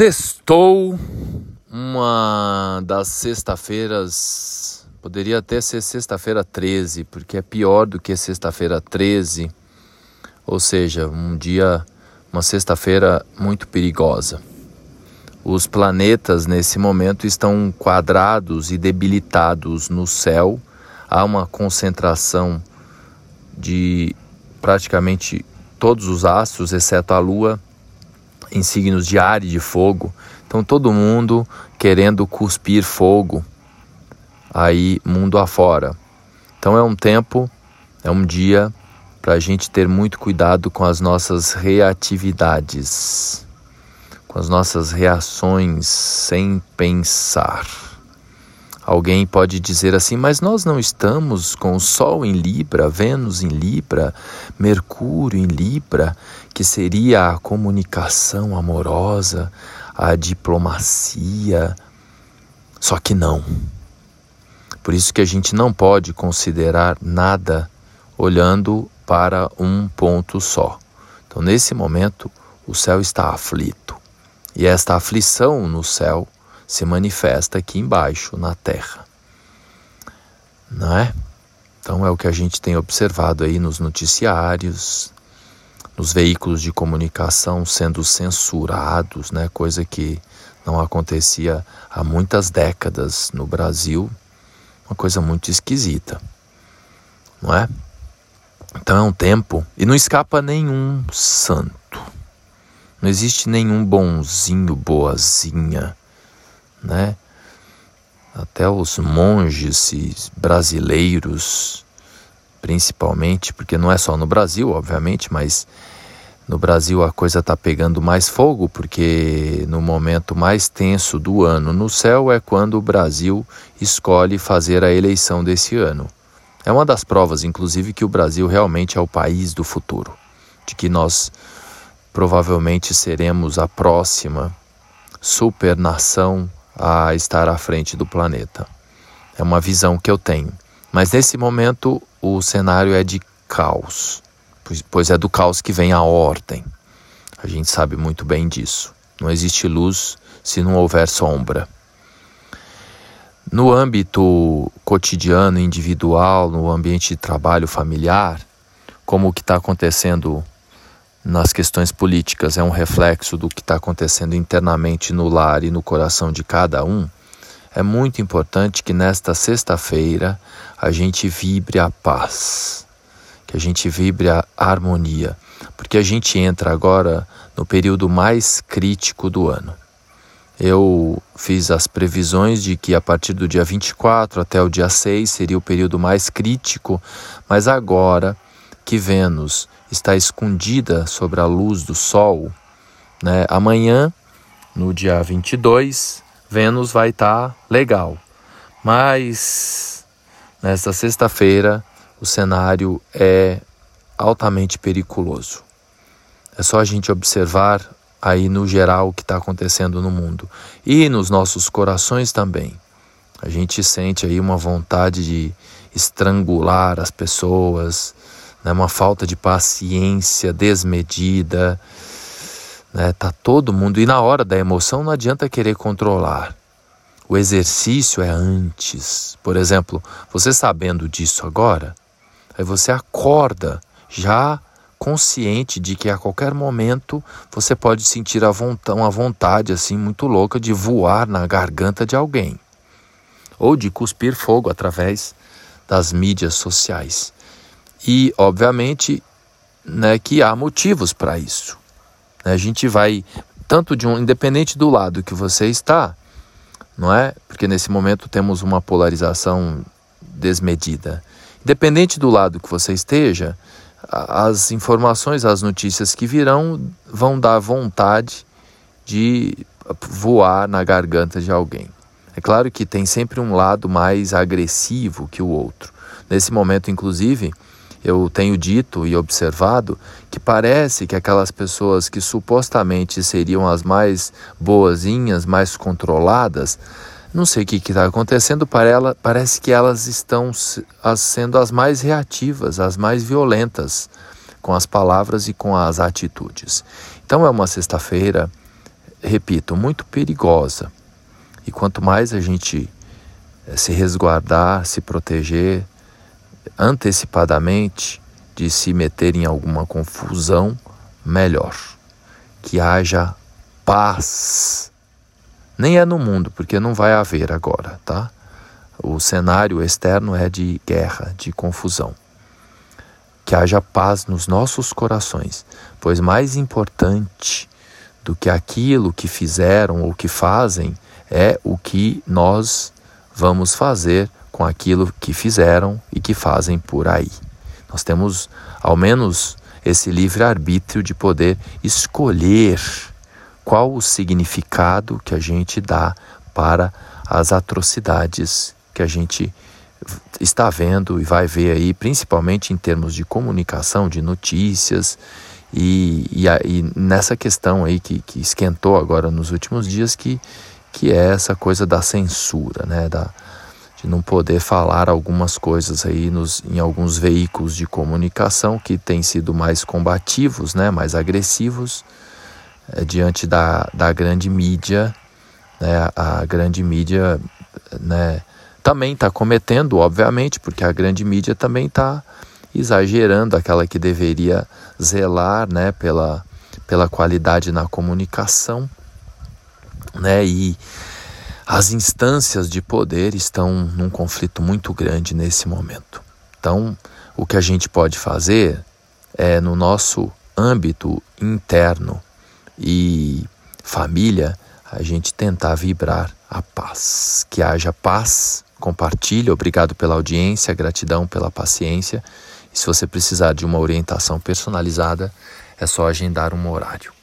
Sextou, uma das sexta-feiras, poderia até ser sexta-feira 13, porque é pior do que sexta-feira 13, ou seja, um dia, uma sexta-feira muito perigosa. Os planetas nesse momento estão quadrados e debilitados no céu, há uma concentração de praticamente todos os astros, exceto a Lua em signos de ar e de fogo. Então todo mundo querendo cuspir fogo aí mundo afora. Então é um tempo, é um dia para a gente ter muito cuidado com as nossas reatividades, com as nossas reações sem pensar. Alguém pode dizer assim, mas nós não estamos com o Sol em Libra, Vênus em Libra, Mercúrio em Libra, que seria a comunicação amorosa, a diplomacia. Só que não. Por isso que a gente não pode considerar nada olhando para um ponto só. Então, nesse momento, o céu está aflito. E esta aflição no céu se manifesta aqui embaixo, na Terra. Não é? Então é o que a gente tem observado aí nos noticiários, nos veículos de comunicação sendo censurados, né? Coisa que não acontecia há muitas décadas no Brasil. Uma coisa muito esquisita. Não é? Então é um tempo e não escapa nenhum santo. Não existe nenhum bonzinho, boazinha né? Até os monges brasileiros, principalmente, porque não é só no Brasil, obviamente, mas no Brasil a coisa está pegando mais fogo, porque no momento mais tenso do ano no céu é quando o Brasil escolhe fazer a eleição desse ano. É uma das provas, inclusive, que o Brasil realmente é o país do futuro, de que nós provavelmente seremos a próxima supernação a estar à frente do planeta. É uma visão que eu tenho. Mas nesse momento o cenário é de caos, pois é do caos que vem a ordem. A gente sabe muito bem disso. Não existe luz se não houver sombra. No âmbito cotidiano, individual, no ambiente de trabalho familiar, como o que está acontecendo nas questões políticas é um reflexo do que está acontecendo internamente no lar e no coração de cada um, é muito importante que nesta sexta-feira a gente vibre a paz, que a gente vibre a harmonia, porque a gente entra agora no período mais crítico do ano. Eu fiz as previsões de que a partir do dia 24 até o dia 6 seria o período mais crítico, mas agora que Vênus está escondida sobre a luz do Sol, né? amanhã, no dia 22, Vênus vai estar tá legal. Mas nesta sexta-feira o cenário é altamente periculoso. É só a gente observar aí no geral o que está acontecendo no mundo e nos nossos corações também. A gente sente aí uma vontade de estrangular as pessoas, né, uma falta de paciência desmedida. Né, tá todo mundo. E na hora da emoção não adianta querer controlar. O exercício é antes. Por exemplo, você sabendo disso agora, aí você acorda já consciente de que a qualquer momento você pode sentir a vontade, uma vontade assim muito louca de voar na garganta de alguém ou de cuspir fogo através das mídias sociais. E, obviamente, né, que há motivos para isso. A gente vai, tanto de um, independente do lado que você está, não é? Porque nesse momento temos uma polarização desmedida. Independente do lado que você esteja, as informações, as notícias que virão vão dar vontade de voar na garganta de alguém. É claro que tem sempre um lado mais agressivo que o outro. Nesse momento, inclusive, eu tenho dito e observado que parece que aquelas pessoas que supostamente seriam as mais boazinhas, mais controladas, não sei o que está acontecendo para ela, parece que elas estão sendo as mais reativas, as mais violentas com as palavras e com as atitudes. Então é uma sexta-feira repito, muito perigosa. E quanto mais a gente eh, se resguardar, se proteger antecipadamente de se meter em alguma confusão, melhor. Que haja paz. Nem é no mundo, porque não vai haver agora, tá? O cenário externo é de guerra, de confusão. Que haja paz nos nossos corações, pois mais importante do que aquilo que fizeram ou que fazem é o que nós vamos fazer com aquilo que fizeram e que fazem por aí. Nós temos ao menos esse livre-arbítrio de poder escolher qual o significado que a gente dá para as atrocidades que a gente está vendo e vai ver aí, principalmente em termos de comunicação, de notícias e, e, e nessa questão aí que, que esquentou agora nos últimos dias, que, que é essa coisa da censura, né? Da, de não poder falar algumas coisas aí nos, em alguns veículos de comunicação que têm sido mais combativos, né? mais agressivos é, diante da, da grande mídia. Né? A grande mídia né? também está cometendo, obviamente, porque a grande mídia também está exagerando, aquela que deveria zelar né, pela, pela qualidade na comunicação. Né, e as instâncias de poder estão num conflito muito grande nesse momento. Então, o que a gente pode fazer é, no nosso âmbito interno e família, a gente tentar vibrar a paz. Que haja paz compartilhe. Obrigado pela audiência, gratidão pela paciência. E se você precisar de uma orientação personalizada, é só agendar um horário.